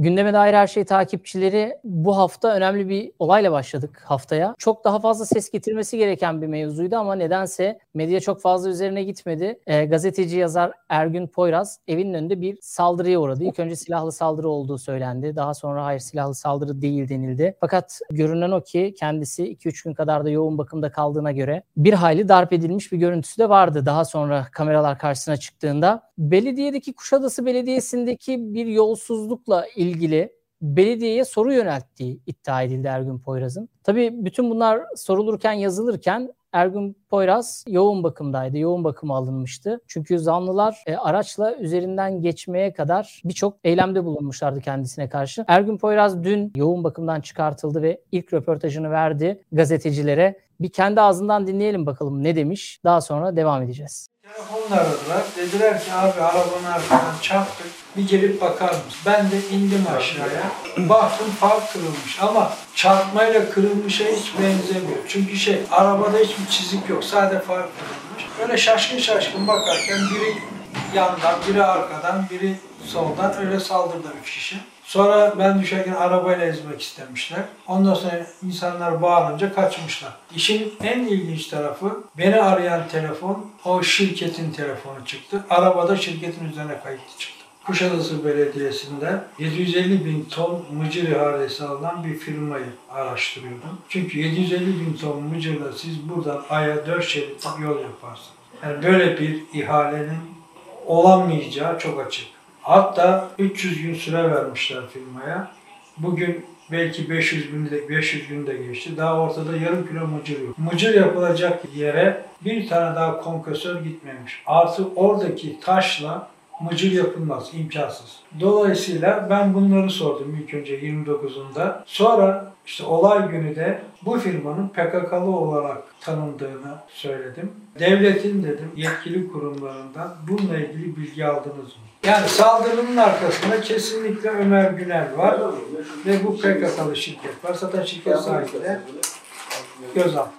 Gündeme dair her şey takipçileri bu hafta önemli bir olayla başladık haftaya. Çok daha fazla ses getirmesi gereken bir mevzuydu ama nedense medya çok fazla üzerine gitmedi. E, gazeteci yazar Ergün Poyraz evinin önünde bir saldırıya uğradı. İlk önce silahlı saldırı olduğu söylendi. Daha sonra hayır silahlı saldırı değil denildi. Fakat görünen o ki kendisi 2-3 gün kadar da yoğun bakımda kaldığına göre bir hayli darp edilmiş bir görüntüsü de vardı. Daha sonra kameralar karşısına çıktığında belediyedeki Kuşadası Belediyesi'ndeki bir yolsuzlukla ilgili belediyeye soru yönelttiği iddia edildi Ergün Poyraz'ın. Tabii bütün bunlar sorulurken yazılırken Ergün Poyraz yoğun bakımdaydı. Yoğun bakıma alınmıştı. Çünkü zanlılar e, araçla üzerinden geçmeye kadar birçok eylemde bulunmuşlardı kendisine karşı. Ergün Poyraz dün yoğun bakımdan çıkartıldı ve ilk röportajını verdi gazetecilere. Bir kendi ağzından dinleyelim bakalım ne demiş. Daha sonra devam edeceğiz. Telefonla aradılar. Dediler ki abi arabanın arkadan çarptık. Bir gelip bakar mısın? Ben de indim aşağıya. Baktım far kırılmış ama çarpmayla kırılmışa hiç benzemiyor. Çünkü şey arabada hiçbir çizik yok. Sadece far kırılmış. Böyle şaşkın şaşkın bakarken biri yandan, biri arkadan, biri soldan öyle saldırdı üç kişi. Sonra ben düşerken arabayla ezmek istemişler. Ondan sonra insanlar bağırınca kaçmışlar. İşin en ilginç tarafı beni arayan telefon o şirketin telefonu çıktı. Arabada şirketin üzerine kayıtlı çıktı. Kuşadası Belediyesi'nde 750 bin ton mıcır ihalesi alınan bir firmayı araştırıyordum. Çünkü 750 bin ton mıcırla siz buradan aya 4 şerit yol yaparsınız. Yani böyle bir ihalenin olamayacağı çok açık. Hatta 300 gün süre vermişler firmaya. Bugün belki 500 günde 500 günde geçti. Daha ortada yarım kilo mıcır yok. Mıcır yapılacak yere bir tane daha kompresör gitmemiş. Artı oradaki taşla mıcır yapılmaz, imkansız. Dolayısıyla ben bunları sordum ilk önce 29'unda. Sonra işte olay günü de bu firmanın PKK'lı olarak tanındığını söyledim. Devletin dedim yetkili kurumlarından bununla ilgili bilgi aldınız mı? Yani saldırının arkasında kesinlikle Ömer Günel var ve bu PKK'lı şirket var. Zaten şirket sahibi de gözaltı.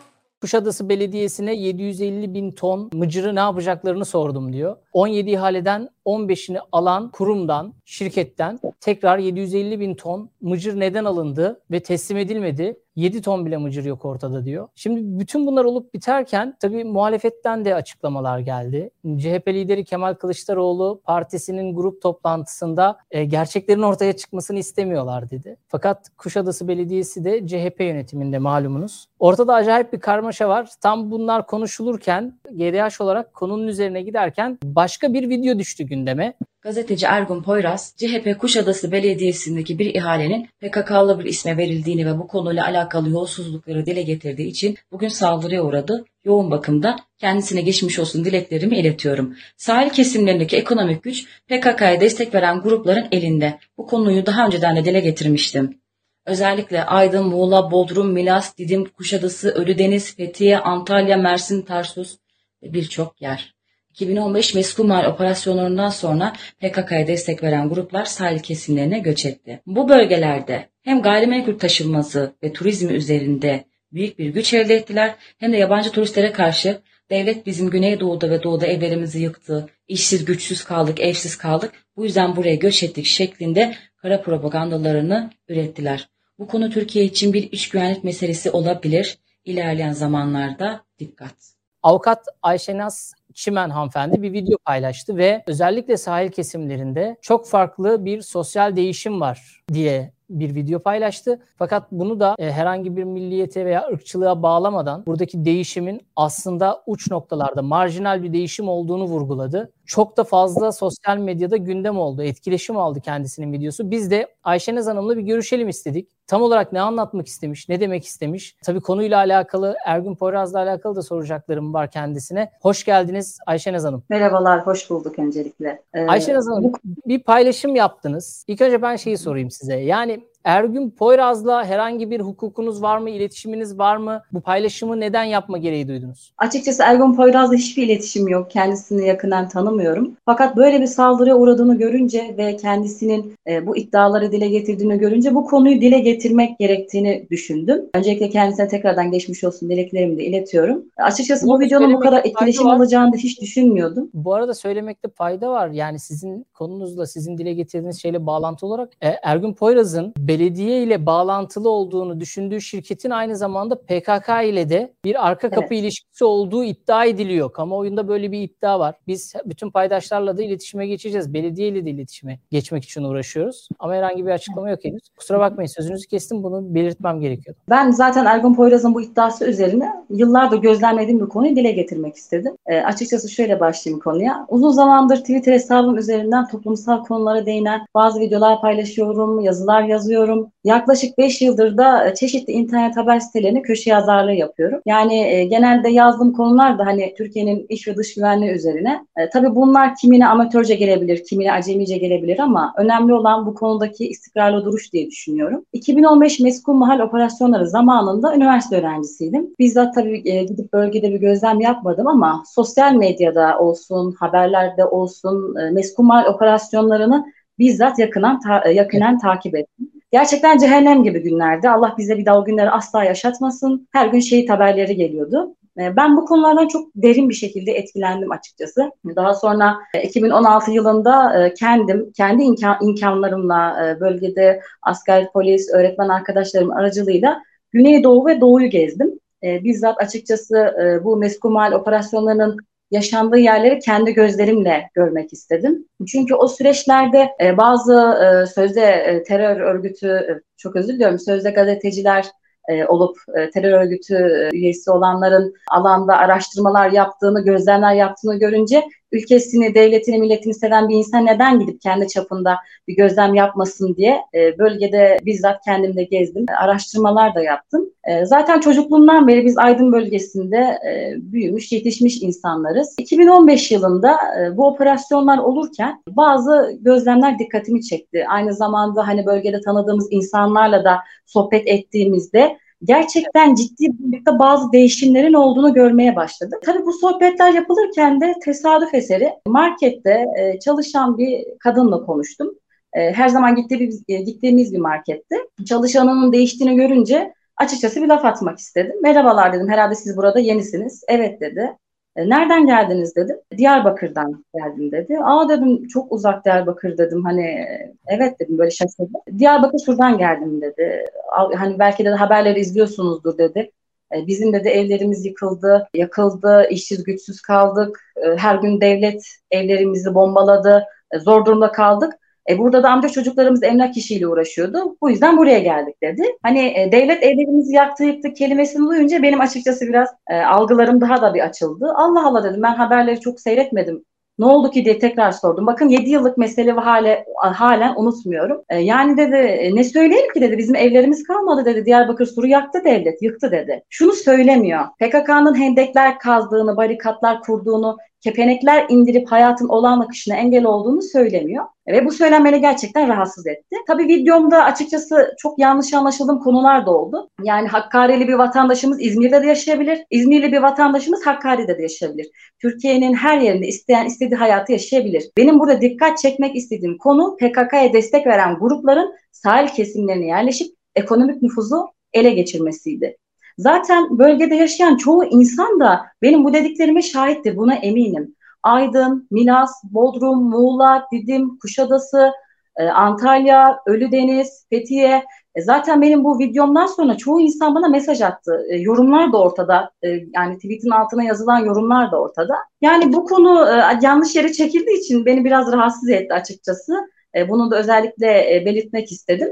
Kuşadası Belediyesi'ne 750 bin ton mıcırı ne yapacaklarını sordum diyor. 17 ihaleden 15'ini alan kurumdan, şirketten tekrar 750 bin ton mıcır neden alındı ve teslim edilmedi? 7 ton bile mıcır yok ortada diyor. Şimdi bütün bunlar olup biterken tabii muhalefetten de açıklamalar geldi. CHP lideri Kemal Kılıçdaroğlu partisinin grup toplantısında e, gerçeklerin ortaya çıkmasını istemiyorlar dedi. Fakat Kuşadası Belediyesi de CHP yönetiminde malumunuz. Ortada acayip bir karmaşa var. Tam bunlar konuşulurken GDH olarak konunun üzerine giderken başka bir video düştü gündeme. Gazeteci Ergun Poyraz, CHP Kuşadası Belediyesi'ndeki bir ihalenin PKK'lı bir isme verildiğini ve bu konuyla alakalı yolsuzlukları dile getirdiği için bugün saldırıya uğradı. Yoğun bakımda kendisine geçmiş olsun dileklerimi iletiyorum. Sahil kesimlerindeki ekonomik güç PKK'ya destek veren grupların elinde. Bu konuyu daha önceden de dile getirmiştim. Özellikle Aydın, Muğla, Bodrum, Milas, Didim, Kuşadası, Ölüdeniz, Fethiye, Antalya, Mersin, Tarsus ve birçok yer. 2015 Meskumal operasyonlarından sonra PKK'ya destek veren gruplar sahil kesimlerine göç etti. Bu bölgelerde hem gayrimenkul taşınması ve turizmi üzerinde büyük bir güç elde ettiler hem de yabancı turistlere karşı devlet bizim Güneydoğu'da ve Doğu'da evlerimizi yıktı, işsiz güçsüz kaldık, evsiz kaldık, bu yüzden buraya göç ettik şeklinde kara propagandalarını ürettiler. Bu konu Türkiye için bir iç güvenlik meselesi olabilir. İlerleyen zamanlarda dikkat. Avukat Ayşenaz Çimen hanımefendi bir video paylaştı ve özellikle sahil kesimlerinde çok farklı bir sosyal değişim var diye bir video paylaştı. Fakat bunu da e, herhangi bir milliyete veya ırkçılığa bağlamadan buradaki değişimin aslında uç noktalarda marjinal bir değişim olduğunu vurguladı. Çok da fazla sosyal medyada gündem oldu. Etkileşim aldı kendisinin videosu. Biz de Ayşenaz Hanım'la bir görüşelim istedik. Tam olarak ne anlatmak istemiş, ne demek istemiş? Tabii konuyla alakalı, Ergün Poyraz'la alakalı da soracaklarım var kendisine. Hoş geldiniz Ayşenaz Hanım. Merhabalar, hoş bulduk öncelikle. Ee, Ayşenaz Hanım bir paylaşım yaptınız. İlk önce ben şeyi sorayım size. Yani Ergün Poyraz'la herhangi bir hukukunuz var mı, iletişiminiz var mı? Bu paylaşımı neden yapma gereği duydunuz? Açıkçası Ergun Poyraz'la hiçbir iletişim yok. Kendisini yakından tanımıyorum. Fakat böyle bir saldırıya uğradığını görünce ve kendisinin e, bu iddiaları dile getirdiğini görünce bu konuyu dile getirmek gerektiğini düşündüm. Öncelikle kendisine tekrardan geçmiş olsun dileklerimi de iletiyorum. Açıkçası bu, bu videonun bu kadar etkileşim alacağını da hiç düşünmüyordum. Bu arada söylemekte fayda var. Yani sizin konunuzla, sizin dile getirdiğiniz şeyle bağlantılı olarak e, Ergün Poyraz'ın belediye ile bağlantılı olduğunu düşündüğü şirketin aynı zamanda PKK ile de bir arka kapı evet. ilişkisi olduğu iddia ediliyor. Kamuoyunda böyle bir iddia var. Biz bütün paydaşlarla da iletişime geçeceğiz. Belediye ile de iletişime geçmek için uğraşıyoruz. Ama herhangi bir açıklama yok henüz. Kusura bakmayın sözünüzü kestim. Bunu belirtmem gerekiyor. Ben zaten Ergun Poyraz'ın bu iddiası üzerine yıllardır gözlemlediğim bir konuyu dile getirmek istedim. E, açıkçası şöyle başlayayım konuya. Uzun zamandır Twitter hesabım üzerinden toplumsal konulara değinen bazı videolar paylaşıyorum, yazılar yazıyorum. Yaklaşık 5 yıldır da çeşitli internet haber sitelerine köşe yazarlığı yapıyorum. Yani e, genelde yazdığım konular da hani Türkiye'nin iç ve dış güvenliği üzerine. E, tabii bunlar kimine amatörce gelebilir, kimine acemice gelebilir ama önemli olan bu konudaki istikrarlı duruş diye düşünüyorum. 2015 Meskun Mahal operasyonları zamanında üniversite öğrencisiydim. Bizzat tabii e, gidip bölgede bir gözlem yapmadım ama sosyal medyada olsun, haberlerde olsun e, Meskun Mahal operasyonlarını bizzat yakından ta, e, yakinen takip ettim. Gerçekten cehennem gibi günlerdi. Allah bize bir daha o günleri asla yaşatmasın. Her gün şehit haberleri geliyordu. E, ben bu konulardan çok derin bir şekilde etkilendim açıkçası. Daha sonra 2016 yılında kendim, kendi imkan, imkanlarımla bölgede asker, polis, öğretmen arkadaşlarım aracılığıyla Güneydoğu ve Doğu'yu gezdim. Bizzat açıkçası bu meskumal operasyonlarının yaşandığı yerleri kendi gözlerimle görmek istedim. Çünkü o süreçlerde e, bazı e, sözde e, terör örgütü, e, çok özür diliyorum, sözde gazeteciler olup terör örgütü üyesi olanların alanda araştırmalar yaptığını, gözlemler yaptığını görünce ülkesini, devletini, milletini seven bir insan neden gidip kendi çapında bir gözlem yapmasın diye bölgede bizzat kendimde gezdim. Araştırmalar da yaptım. Zaten çocukluğumdan beri biz Aydın bölgesinde büyümüş, yetişmiş insanlarız. 2015 yılında bu operasyonlar olurken bazı gözlemler dikkatimi çekti. Aynı zamanda hani bölgede tanıdığımız insanlarla da sohbet ettiğimizde gerçekten ciddi birlikte bazı değişimlerin olduğunu görmeye başladık. Tabii bu sohbetler yapılırken de tesadüf eseri markette e, çalışan bir kadınla konuştum. E, her zaman gittiğimiz, e, gittiğimiz bir markette. Çalışanının değiştiğini görünce açıkçası bir laf atmak istedim. Merhabalar dedim herhalde siz burada yenisiniz. Evet dedi. E, nereden geldiniz dedim. Diyarbakır'dan geldim dedi. Aa dedim çok uzak Diyarbakır dedim. Hani evet dedim böyle şaşırdım. Diyarbakır şuradan geldim dedi. Hani belki de haberleri izliyorsunuzdur dedi. E, bizim dedi evlerimiz yıkıldı, yakıldı, işsiz güçsüz kaldık. E, her gün devlet evlerimizi bombaladı, zor durumda kaldık. E burada da amca çocuklarımız emlak işiyle uğraşıyordu. Bu yüzden buraya geldik dedi. Hani e, devlet evlerimizi yaktı yıktı kelimesini duyunca benim açıkçası biraz e, algılarım daha da bir açıldı. Allah Allah dedim ben haberleri çok seyretmedim ne oldu ki diye tekrar sordum. Bakın 7 yıllık mesele ve hale, halen unutmuyorum. E, yani dedi e, ne söyleyelim ki dedi bizim evlerimiz kalmadı dedi. Diyarbakır Suru yaktı devlet yıktı dedi. Şunu söylemiyor. PKK'nın hendekler kazdığını, barikatlar kurduğunu, kepenekler indirip hayatın olağan akışına engel olduğunu söylemiyor. Ve bu söylen beni gerçekten rahatsız etti. Tabii videomda açıkçası çok yanlış anlaşıldığım konular da oldu. Yani Hakkari'li bir vatandaşımız İzmir'de de yaşayabilir. İzmirli bir vatandaşımız Hakkari'de de yaşayabilir. Türkiye'nin her yerinde isteyen istediği hayatı yaşayabilir. Benim burada dikkat çekmek istediğim konu PKK'ya destek veren grupların sahil kesimlerine yerleşip ekonomik nüfuzu ele geçirmesiydi. Zaten bölgede yaşayan çoğu insan da benim bu dediklerime şahittir. Buna eminim. Aydın, Milas, Bodrum, Muğla, Didim, Kuşadası, e, Antalya, Ölüdeniz, Fethiye. E, zaten benim bu videomdan sonra çoğu insan bana mesaj attı. E, yorumlar da ortada. Yani tweetin altına yazılan yorumlar da ortada. Yani bu konu yanlış yere çekildiği için beni biraz rahatsız etti açıkçası. Bunu da özellikle belirtmek istedim.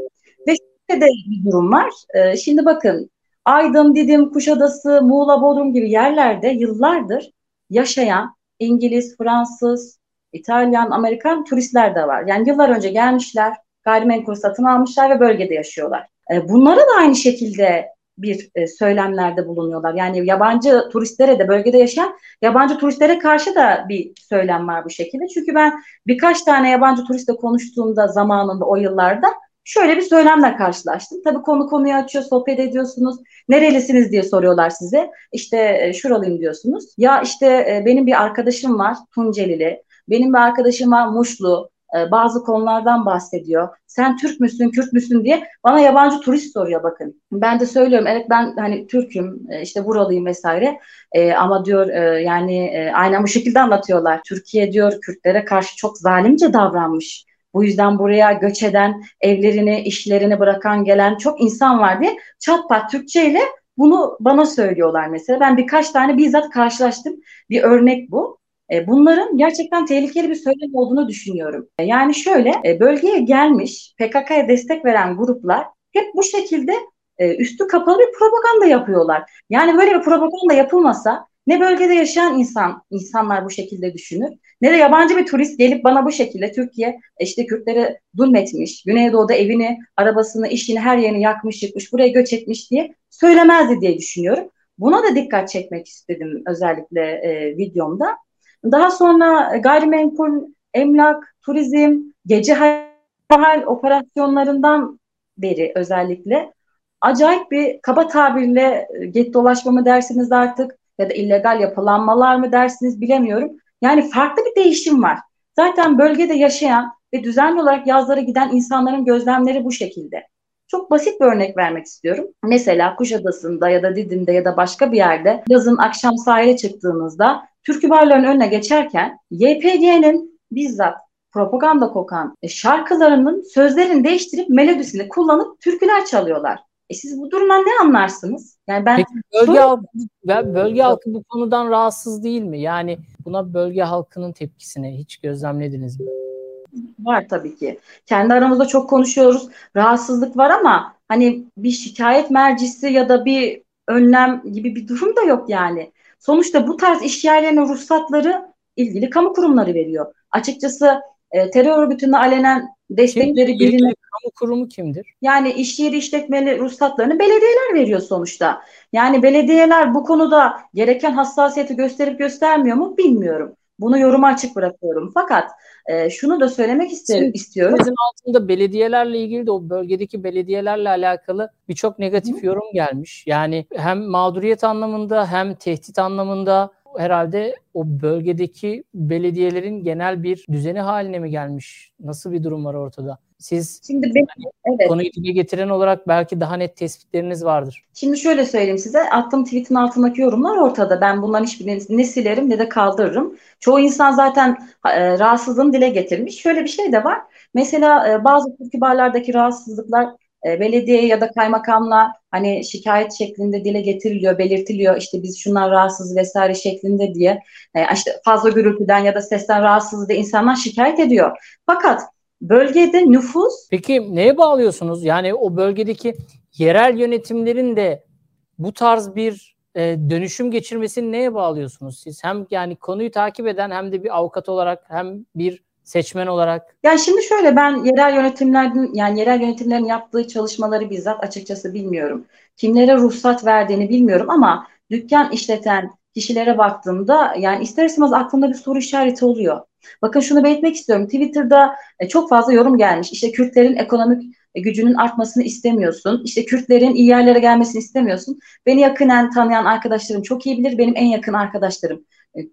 Ve şöyle de bir durum var. Şimdi bakın Aydın, Didim, Kuşadası, Muğla, Bodrum gibi yerlerde yıllardır yaşayan İngiliz, Fransız, İtalyan, Amerikan turistler de var. Yani yıllar önce gelmişler, gayrimenkul satın almışlar ve bölgede yaşıyorlar. E, bunlara da aynı şekilde bir e, söylemlerde bulunuyorlar. Yani yabancı turistlere de bölgede yaşayan yabancı turistlere karşı da bir söylem var bu şekilde. Çünkü ben birkaç tane yabancı turistle konuştuğumda zamanında o yıllarda şöyle bir söylemle karşılaştım. Tabii konu konuyu açıyor, sohbet ediyorsunuz. Nerelisiniz diye soruyorlar size. İşte e, şuralıyım diyorsunuz. Ya işte e, benim bir arkadaşım var Tuncelili. Benim bir arkadaşım var Muşlu. E, bazı konulardan bahsediyor. Sen Türk müsün, Kürt müsün diye bana yabancı turist soruyor bakın. Ben de söylüyorum evet ben hani Türk'üm, işte buralıyım vesaire. E, ama diyor e, yani e, aynen bu şekilde anlatıyorlar. Türkiye diyor Kürtlere karşı çok zalimce davranmış. Bu yüzden buraya göç eden, evlerini, işlerini bırakan gelen çok insan var diye çat pat Türkçe ile bunu bana söylüyorlar mesela. Ben birkaç tane bizzat karşılaştım. Bir örnek bu. E, bunların gerçekten tehlikeli bir söylem olduğunu düşünüyorum. E, yani şöyle e, bölgeye gelmiş PKK'ya destek veren gruplar hep bu şekilde üstü kapalı bir propaganda yapıyorlar. Yani böyle bir propaganda yapılmasa ne bölgede yaşayan insan insanlar bu şekilde düşünür ne de yabancı bir turist gelip bana bu şekilde Türkiye işte Kürtleri zulmetmiş, Güneydoğu'da evini, arabasını, işini, her yerini yakmış yıkmış, buraya göç etmiş diye söylemezdi diye düşünüyorum. Buna da dikkat çekmek istedim özellikle e, videomda. Daha sonra gayrimenkul, emlak, turizm, gece hayal operasyonlarından beri özellikle acayip bir kaba tabirle e, get dolaşma mı dersiniz artık ya da illegal yapılanmalar mı dersiniz bilemiyorum. Yani farklı bir değişim var. Zaten bölgede yaşayan ve düzenli olarak yazlara giden insanların gözlemleri bu şekilde. Çok basit bir örnek vermek istiyorum. Mesela Kuşadası'nda ya da Didim'de ya da başka bir yerde yazın akşam sahile çıktığınızda türkü barların önüne geçerken YPG'nin bizzat propaganda kokan şarkılarının sözlerini değiştirip melodisini kullanıp türküler çalıyorlar. E siz bu durumdan ne anlarsınız? Yani ben Peki bölge halkı, bölge halkı bu konudan rahatsız değil mi? Yani buna bölge halkının tepkisine hiç gözlemlediniz mi? Var tabii ki. Kendi aramızda çok konuşuyoruz. Rahatsızlık var ama hani bir şikayet mercisi ya da bir önlem gibi bir durum da yok yani. Sonuçta bu tarz iş yerlerinin ruhsatları ilgili kamu kurumları veriyor. Açıkçası e, terör örgütüne alenen destekleri Kim, bilinen kamu kurumu kimdir? Yani iş yeri işletmeli ruhsatlarını belediyeler veriyor sonuçta. Yani belediyeler bu konuda gereken hassasiyeti gösterip göstermiyor mu bilmiyorum. Bunu yoruma açık bırakıyorum. Fakat e, şunu da söylemek isterim, istiyorum. Sizin altında belediyelerle ilgili de o bölgedeki belediyelerle alakalı birçok negatif Hı. yorum gelmiş. Yani hem mağduriyet anlamında hem tehdit anlamında herhalde o bölgedeki belediyelerin genel bir düzeni haline mi gelmiş? Nasıl bir durum var ortada? Siz Şimdi ben, evet. konuyu dile getiren olarak belki daha net tespitleriniz vardır. Şimdi şöyle söyleyeyim size. Attığım tweetin altındaki yorumlar ortada. Ben bunların hiçbirini ne silerim ne de kaldırırım. Çoğu insan zaten e, rahatsızlığını dile getirmiş. Şöyle bir şey de var. Mesela e, bazı barlardaki rahatsızlıklar e, belediye ya da kaymakamla hani şikayet şeklinde dile getiriliyor, belirtiliyor işte biz şunlar rahatsız vesaire şeklinde diye e, işte fazla gürültüden ya da sesten rahatsız diye insanlar şikayet ediyor. Fakat bölgede nüfus Peki neye bağlıyorsunuz? Yani o bölgedeki yerel yönetimlerin de bu tarz bir e, dönüşüm geçirmesini neye bağlıyorsunuz siz? Hem yani konuyu takip eden hem de bir avukat olarak hem bir seçmen olarak? Ya şimdi şöyle ben yerel yönetimlerin yani yerel yönetimlerin yaptığı çalışmaları bizzat açıkçası bilmiyorum. Kimlere ruhsat verdiğini bilmiyorum ama dükkan işleten kişilere baktığımda yani ister istemez aklımda bir soru işareti oluyor. Bakın şunu belirtmek istiyorum. Twitter'da e, çok fazla yorum gelmiş. İşte Kürtlerin ekonomik e, gücünün artmasını istemiyorsun. İşte Kürtlerin iyi yerlere gelmesini istemiyorsun. Beni yakinen tanıyan arkadaşlarım çok iyi bilir. Benim en yakın arkadaşlarım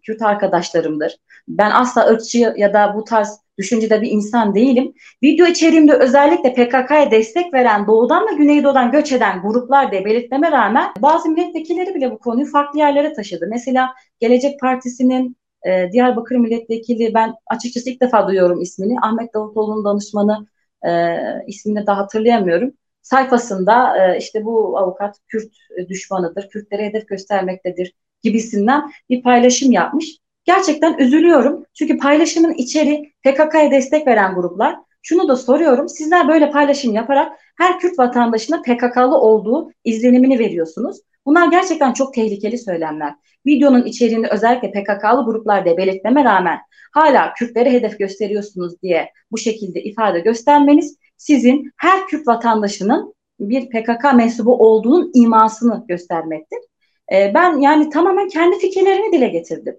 Kürt arkadaşlarımdır. Ben asla ırkçı ya da bu tarz düşüncede bir insan değilim. Video içeriğimde özellikle PKK'ya destek veren doğudan ve güneydoğudan göç eden gruplar diye belirtmeme rağmen bazı milletvekilleri bile bu konuyu farklı yerlere taşıdı. Mesela Gelecek Partisi'nin e, Diyarbakır milletvekili ben açıkçası ilk defa duyuyorum ismini. Ahmet Davutoğlu'nun danışmanı e, ismini de hatırlayamıyorum. Sayfasında e, işte bu avukat Kürt düşmanıdır, Kürtlere hedef göstermektedir gibisinden bir paylaşım yapmış. Gerçekten üzülüyorum. Çünkü paylaşımın içeri PKK'ya destek veren gruplar. Şunu da soruyorum. Sizler böyle paylaşım yaparak her Kürt vatandaşına PKK'lı olduğu izlenimini veriyorsunuz. Bunlar gerçekten çok tehlikeli söylemler. Videonun içeriğinde özellikle PKK'lı gruplar diye belirtmeme rağmen hala Kürtlere hedef gösteriyorsunuz diye bu şekilde ifade göstermeniz sizin her Kürt vatandaşının bir PKK mensubu olduğunun imasını göstermektir. E, ben yani tamamen kendi fikirlerimi dile getirdim.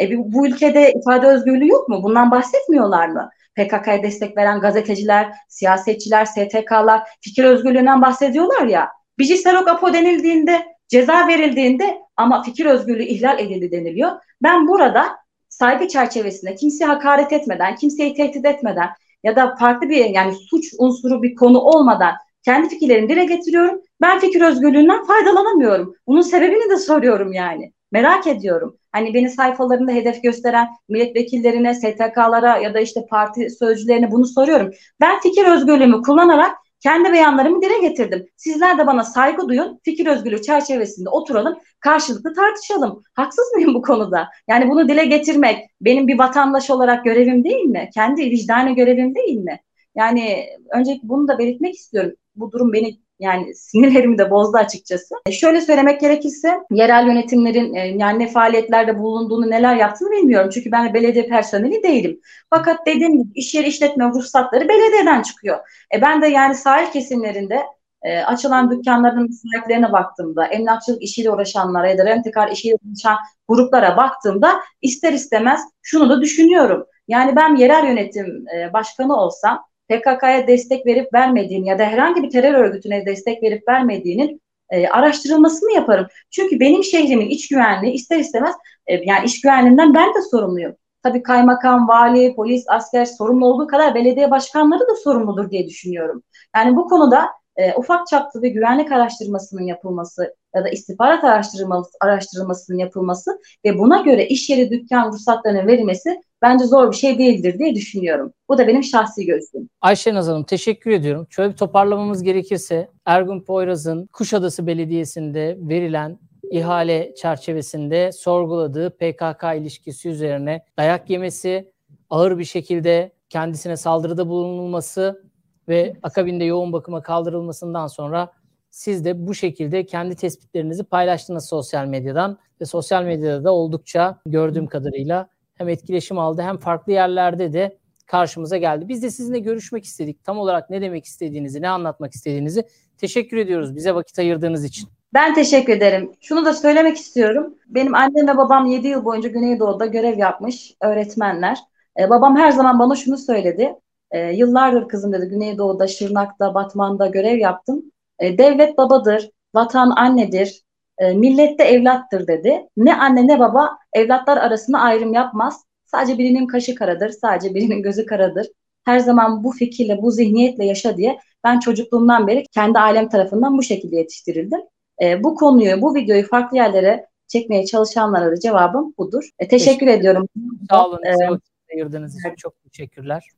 E, bu ülkede ifade özgürlüğü yok mu? Bundan bahsetmiyorlar mı? PKK'ya destek veren gazeteciler, siyasetçiler, STK'lar fikir özgürlüğünden bahsediyorlar ya. Bici Serok Apo denildiğinde, ceza verildiğinde ama fikir özgürlüğü ihlal edildi deniliyor. Ben burada saygı çerçevesinde kimseye hakaret etmeden, kimseyi tehdit etmeden ya da farklı bir yani suç unsuru bir konu olmadan kendi fikirlerimi dile getiriyorum. Ben fikir özgürlüğünden faydalanamıyorum. Bunun sebebini de soruyorum yani. Merak ediyorum. Hani beni sayfalarında hedef gösteren milletvekillerine, STK'lara ya da işte parti sözcülerine bunu soruyorum. Ben fikir özgürlüğümü kullanarak kendi beyanlarımı dile getirdim. Sizler de bana saygı duyun. Fikir özgürlüğü çerçevesinde oturalım, karşılıklı tartışalım. Haksız mıyım bu konuda? Yani bunu dile getirmek benim bir vatandaş olarak görevim değil mi? Kendi vicdani görevim değil mi? Yani önce bunu da belirtmek istiyorum. Bu durum beni yani sinirlerimi de bozdu açıkçası. E şöyle söylemek gerekirse yerel yönetimlerin e, yani ne faaliyetlerde bulunduğunu neler yaptığını bilmiyorum. Çünkü ben belediye personeli değilim. Fakat dediğim gibi iş yeri işletme ruhsatları belediyeden çıkıyor. E ben de yani sahil kesimlerinde e, açılan dükkanların sahiplerine baktığımda, emlakçılık işiyle uğraşanlara ya da rentekar işiyle uğraşan gruplara baktığımda ister istemez şunu da düşünüyorum. Yani ben yerel yönetim başkanı olsam PKK'ya destek verip vermediğini ya da herhangi bir terör örgütüne destek verip vermediğinin e, araştırılmasını yaparım. Çünkü benim şehrimin iç güvenliği ister istemez e, yani iç güvenliğinden ben de sorumluyum. Tabii kaymakam, vali, polis, asker sorumlu olduğu kadar belediye başkanları da sorumludur diye düşünüyorum. Yani bu konuda e, ufak çaplı bir güvenlik araştırmasının yapılması ya da istihbarat araştırılması, araştırılmasının yapılması ve buna göre iş yeri dükkan ruhsatlarının verilmesi bence zor bir şey değildir diye düşünüyorum. Bu da benim şahsi gözlüğüm. Ayşe Hanım teşekkür ediyorum. Şöyle bir toparlamamız gerekirse Ergun Poyraz'ın Kuşadası Belediyesi'nde verilen ihale çerçevesinde sorguladığı PKK ilişkisi üzerine dayak yemesi, ağır bir şekilde kendisine saldırıda bulunulması ve akabinde yoğun bakıma kaldırılmasından sonra siz de bu şekilde kendi tespitlerinizi paylaştınız sosyal medyadan ve sosyal medyada da oldukça gördüğüm kadarıyla hem etkileşim aldı hem farklı yerlerde de karşımıza geldi. Biz de sizinle görüşmek istedik. Tam olarak ne demek istediğinizi, ne anlatmak istediğinizi teşekkür ediyoruz bize vakit ayırdığınız için. Ben teşekkür ederim. Şunu da söylemek istiyorum. Benim annem ve babam 7 yıl boyunca Güneydoğu'da görev yapmış öğretmenler. Ee, babam her zaman bana şunu söyledi. Ee, yıllardır kızım dedi Güneydoğu'da, Şırnak'ta, Batman'da görev yaptım. Ee, devlet babadır, vatan annedir, e, millet de evlattır dedi. Ne anne ne baba evlatlar arasında ayrım yapmaz. Sadece birinin kaşı karadır, sadece birinin gözü karadır. Her zaman bu fikirle, bu zihniyetle yaşa diye ben çocukluğumdan beri kendi ailem tarafından bu şekilde yetiştirildim. E, bu konuyu, bu videoyu farklı yerlere çekmeye çalışanlara da cevabım budur. E, teşekkür, teşekkür ediyorum. Sağ olun. Ee, ayırdığınız için çok teşekkürler.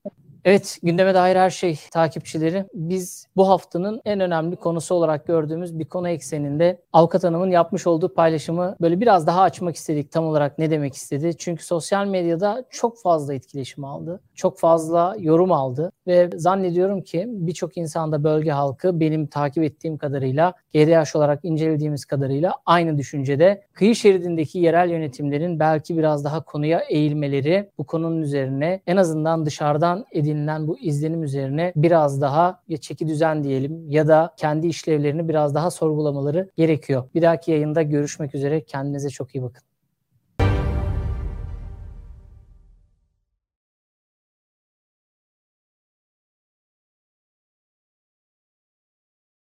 Evet, gündeme dair her şey takipçileri. Biz bu haftanın en önemli konusu olarak gördüğümüz bir konu ekseninde Avukat Hanım'ın yapmış olduğu paylaşımı böyle biraz daha açmak istedik tam olarak ne demek istedi. Çünkü sosyal medyada çok fazla etkileşim aldı. Çok fazla yorum aldı ve zannediyorum ki birçok insanda bölge halkı benim takip ettiğim kadarıyla GDH olarak incelediğimiz kadarıyla aynı düşüncede. Kıyı şeridindeki yerel yönetimlerin belki biraz daha konuya eğilmeleri bu konunun üzerine en azından dışarıdan edilmesi edinilen bu izlenim üzerine biraz daha ya çeki düzen diyelim ya da kendi işlevlerini biraz daha sorgulamaları gerekiyor. Bir dahaki yayında görüşmek üzere. Kendinize çok iyi bakın.